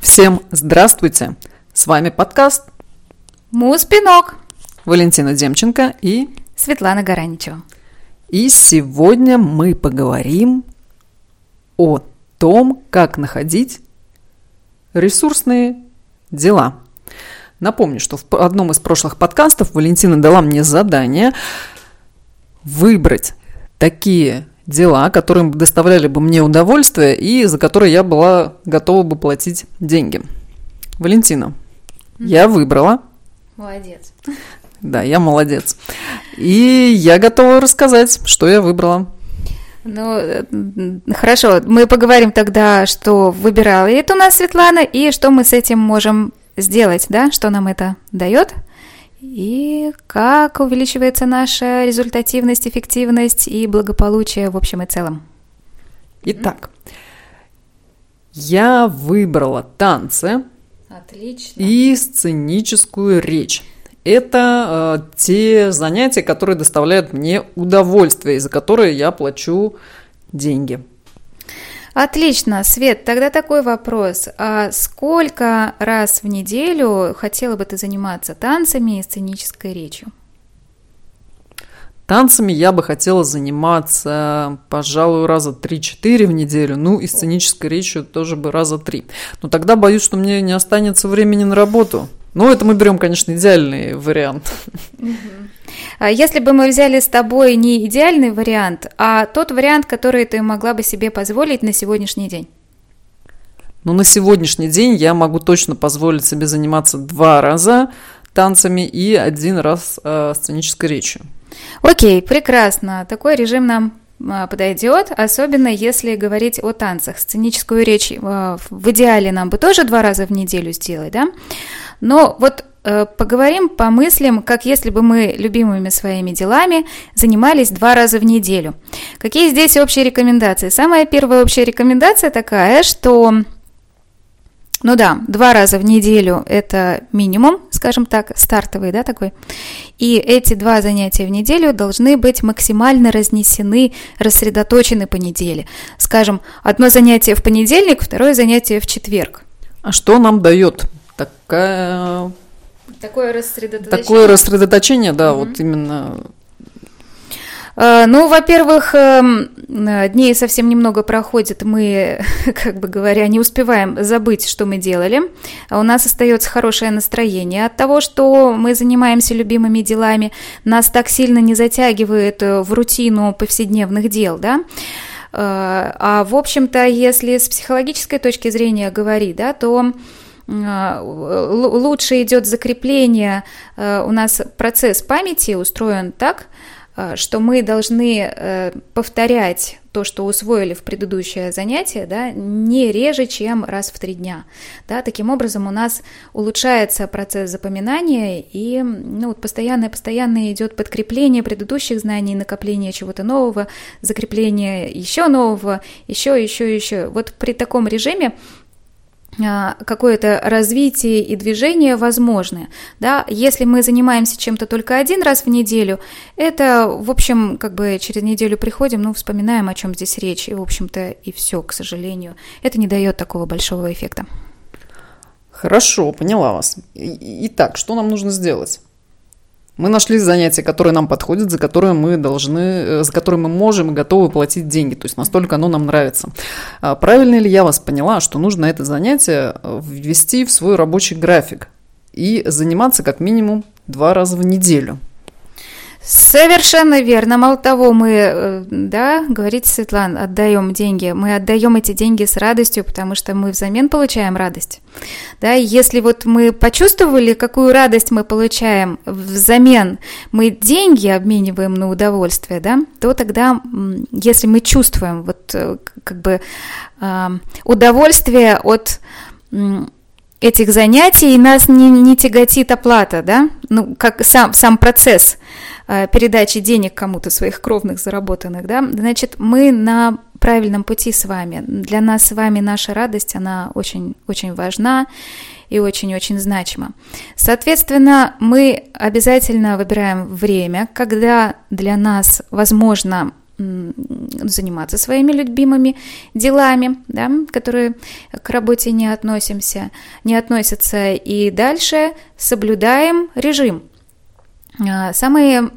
Всем здравствуйте! С вами подкаст Муспинок. Валентина Демченко и Светлана Гараничева. И сегодня мы поговорим о том, как находить ресурсные дела. Напомню, что в одном из прошлых подкастов Валентина дала мне задание выбрать такие дела, которые доставляли бы мне удовольствие и за которые я была готова бы платить деньги. Валентина, mm-hmm. я выбрала. Молодец. Да, я молодец. И я готова рассказать, что я выбрала. Ну, э, хорошо, мы поговорим тогда, что выбирала это у нас Светлана, и что мы с этим можем сделать, да, что нам это дает, и как увеличивается наша результативность, эффективность и благополучие в общем и целом. Итак, я выбрала танцы Отлично. и сценическую речь. Это э, те занятия, которые доставляют мне удовольствие, и за которые я плачу деньги. Отлично, Свет, тогда такой вопрос. А сколько раз в неделю хотела бы ты заниматься танцами и сценической речью? Танцами я бы хотела заниматься, пожалуй, раза 3-4 в неделю, ну и сценической речью тоже бы раза 3. Но тогда боюсь, что мне не останется времени на работу. Ну, это мы берем, конечно, идеальный вариант. А если бы мы взяли с тобой не идеальный вариант, а тот вариант, который ты могла бы себе позволить на сегодняшний день? Ну, на сегодняшний день я могу точно позволить себе заниматься два раза танцами и один раз э, сценической речью. Окей, прекрасно. Такой режим нам а, подойдет, особенно если говорить о танцах. Сценическую речь а, в идеале нам бы тоже два раза в неделю сделать, да? Но вот э, поговорим, помыслим, как если бы мы любимыми своими делами занимались два раза в неделю. Какие здесь общие рекомендации? Самая первая общая рекомендация такая, что ну да, два раза в неделю это минимум, скажем так, стартовый, да, такой. И эти два занятия в неделю должны быть максимально разнесены, рассредоточены по неделе. Скажем, одно занятие в понедельник, второе занятие в четверг. А что нам дает такая... Такое рассредоточение? Такое рассредоточение, да, mm-hmm. вот именно Э, ну, во-первых, эм, дней совсем немного проходит, мы, как бы говоря, не успеваем забыть, что мы делали. А у нас остается хорошее настроение от того, что мы занимаемся любимыми делами. Нас так сильно не затягивает э, в рутину повседневных дел, да. Э, а в общем-то, если с психологической точки зрения говорить, да, то лучше идет закрепление. У нас процесс памяти устроен так, а, что мы должны э, повторять то, что усвоили в предыдущее занятие, да, не реже, чем раз в три дня. Да, таким образом у нас улучшается процесс запоминания, и ну, вот постоянно-постоянно идет подкрепление предыдущих знаний, накопление чего-то нового, закрепление еще нового, еще, еще, еще. Вот при таком режиме а, какое-то развитие и движение возможны. Да? Если мы занимаемся чем-то только один раз в неделю, это, в общем, как бы через неделю приходим, ну, вспоминаем, о чем здесь речь, и, в общем-то, и все, к сожалению. Это не дает такого большого эффекта. Хорошо, поняла вас. Итак, что нам нужно сделать? Мы нашли занятие, которое нам подходит, за которое мы должны, э, за которое мы можем и готовы платить деньги. То есть настолько оно нам нравится. А правильно ли я вас поняла, что нужно это занятие э, ввести в свой рабочий график и заниматься как минимум два раза в неделю? Совершенно верно. Мало того, мы, э, да, говорите, Светлана, отдаем деньги. Мы отдаем эти деньги с радостью, потому что мы взамен получаем радость. Да, если вот мы почувствовали, какую радость мы получаем взамен, мы деньги обмениваем на удовольствие, да, то тогда, если мы чувствуем вот э, как бы удовольствие от этих занятий, нас не, не тяготит оплата, да, ну, как сам, сам процесс Э, передачи денег кому-то своих кровных заработанных, да, значит, мы на правильном пути с вами. Для нас с вами наша радость, она очень-очень важна и очень-очень значима. Соответственно, мы обязательно выбираем время, когда для нас возможно заниматься своими любимыми делами, да, которые к работе не относимся, не относятся, и дальше соблюдаем режим. А, самое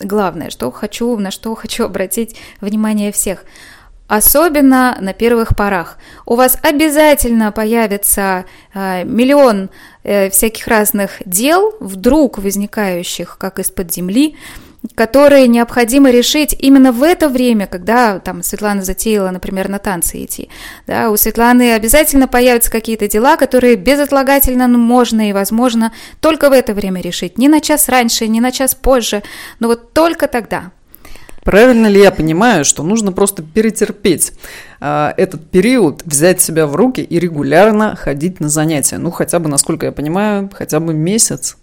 главное, что хочу, на что хочу обратить внимание всех. Особенно на первых порах. У вас обязательно появится э, миллион э, всяких разных дел, вдруг возникающих как из-под земли, которые необходимо решить именно в это время, когда там Светлана затеяла, например, на танцы идти. Да, у Светланы обязательно появятся какие-то дела, которые безотлагательно можно и возможно только в это время решить. Не на час раньше, не на час позже, но вот только тогда. Правильно ли я понимаю, что нужно просто перетерпеть э, этот период, взять себя в руки и регулярно ходить на занятия? Ну, хотя бы, насколько я понимаю, хотя бы месяц.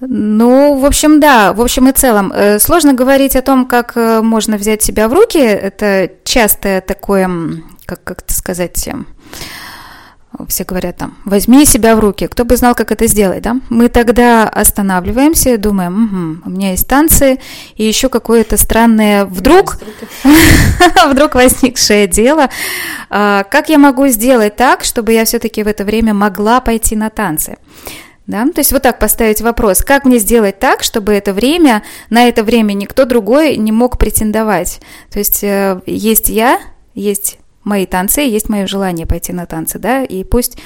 Ну, в общем, да, в общем и целом. Э, сложно говорить о том, как э, можно взять себя в руки. Это частое такое, как, как это сказать, э, все говорят там, возьми себя в руки, кто бы знал, как это сделать, да? Мы тогда останавливаемся и думаем, угу, у меня есть танцы, и еще какое-то странное вдруг, вдруг возникшее дело. А, как я могу сделать так, чтобы я все-таки в это время могла пойти на танцы? Да? То есть вот так поставить вопрос, как мне сделать так, чтобы это время, на это время никто другой не мог претендовать. То есть э, есть я, есть мои танцы, есть мое желание пойти на танцы, да, и пусть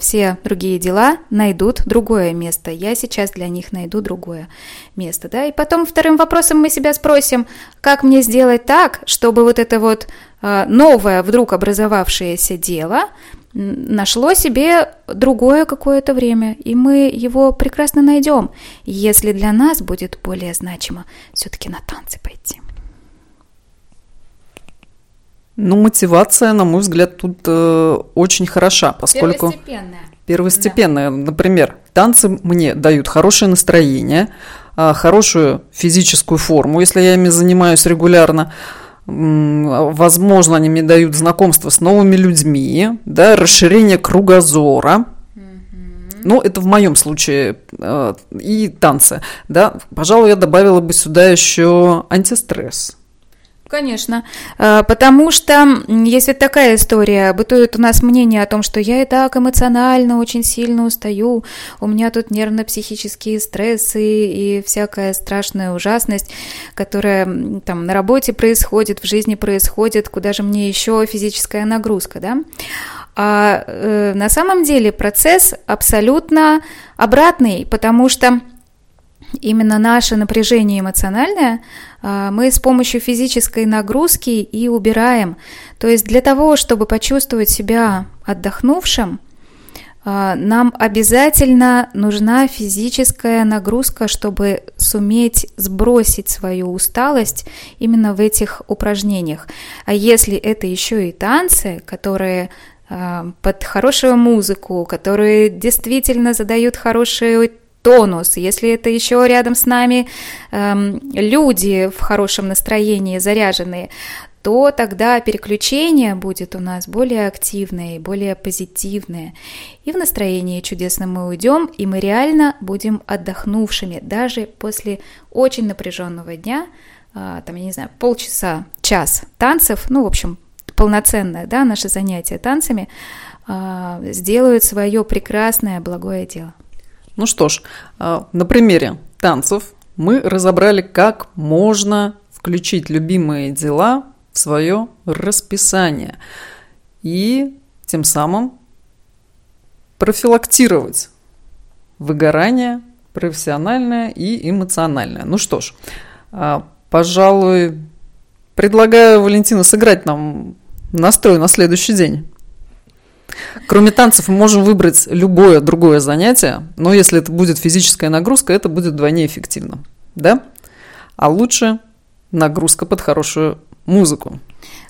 все другие дела найдут другое место. Я сейчас для них найду другое место, да. И потом вторым вопросом мы себя спросим, как мне сделать так, чтобы вот это вот э, новое вдруг образовавшееся дело нашло себе другое какое-то время, и мы его прекрасно найдем, если для нас будет более значимо все-таки на танцы пойти. Ну, мотивация, на мой взгляд, тут э, очень хороша, поскольку... Первостепенная. Первостепенная. Да. Например, танцы мне дают хорошее настроение, э, хорошую физическую форму, если я ими занимаюсь регулярно, возможно, они мне дают знакомство с новыми людьми, да, расширение кругозора. Ну, это в моем случае э, и танцы, да. Пожалуй, я добавила бы сюда еще антистресс. Конечно, э, потому что есть вот такая история, бытует у нас мнение о том, что я и так эмоционально очень сильно устаю, у меня тут нервно-психические стрессы и всякая страшная ужасность, которая там на работе происходит, в жизни происходит, куда же мне еще физическая нагрузка, да? А э, на самом деле процесс абсолютно обратный, потому что именно наше напряжение эмоциональное а, мы с помощью физической нагрузки и убираем. То есть для того, чтобы почувствовать себя отдохнувшим, а, нам обязательно нужна физическая нагрузка, чтобы суметь сбросить свою усталость именно в этих упражнениях. А если это еще и танцы, которые а, под хорошую музыку, которые действительно задают хорошую тонус, если это еще рядом с нами эм, люди в хорошем настроении, заряженные, то тогда переключение будет у нас более активное и более позитивное. И в настроении чудесном мы уйдем, и мы реально будем отдохнувшими, даже после очень напряженного дня, э, там, я не знаю, полчаса, час танцев, ну, в общем, полноценное, да, наше занятие танцами, э, сделают свое прекрасное благое дело. Ну что ж, а, на примере танцев мы разобрали, как можно включить любимые дела в свое расписание и тем самым профилактировать выгорание профессиональное и эмоциональное. Ну что ж, а, пожалуй, предлагаю Валентина сыграть нам настрой на следующий день. Кроме танцев мы можем выбрать любое другое занятие, но если это будет физическая нагрузка, это будет вдвойне эффективно. Да? А лучше нагрузка под хорошую музыку.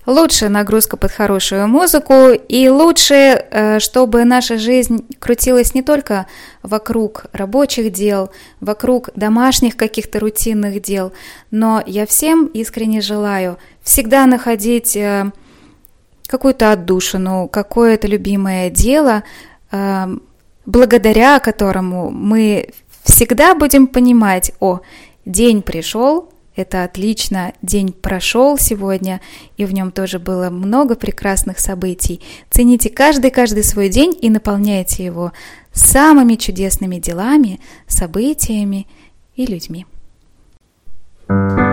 Лучше нагрузка под хорошую музыку, и лучше, э, чтобы наша жизнь крутилась не только вокруг рабочих дел, вокруг домашних каких-то рутинных дел, но я всем искренне желаю всегда находить э, какую-то отдушину, какое-то любимое дело, э, благодаря которому мы всегда будем понимать, о, день пришел, это отлично, день прошел сегодня, и в нем тоже было много прекрасных событий. Цените каждый-каждый свой день и наполняйте его самыми чудесными делами, событиями и людьми. thank you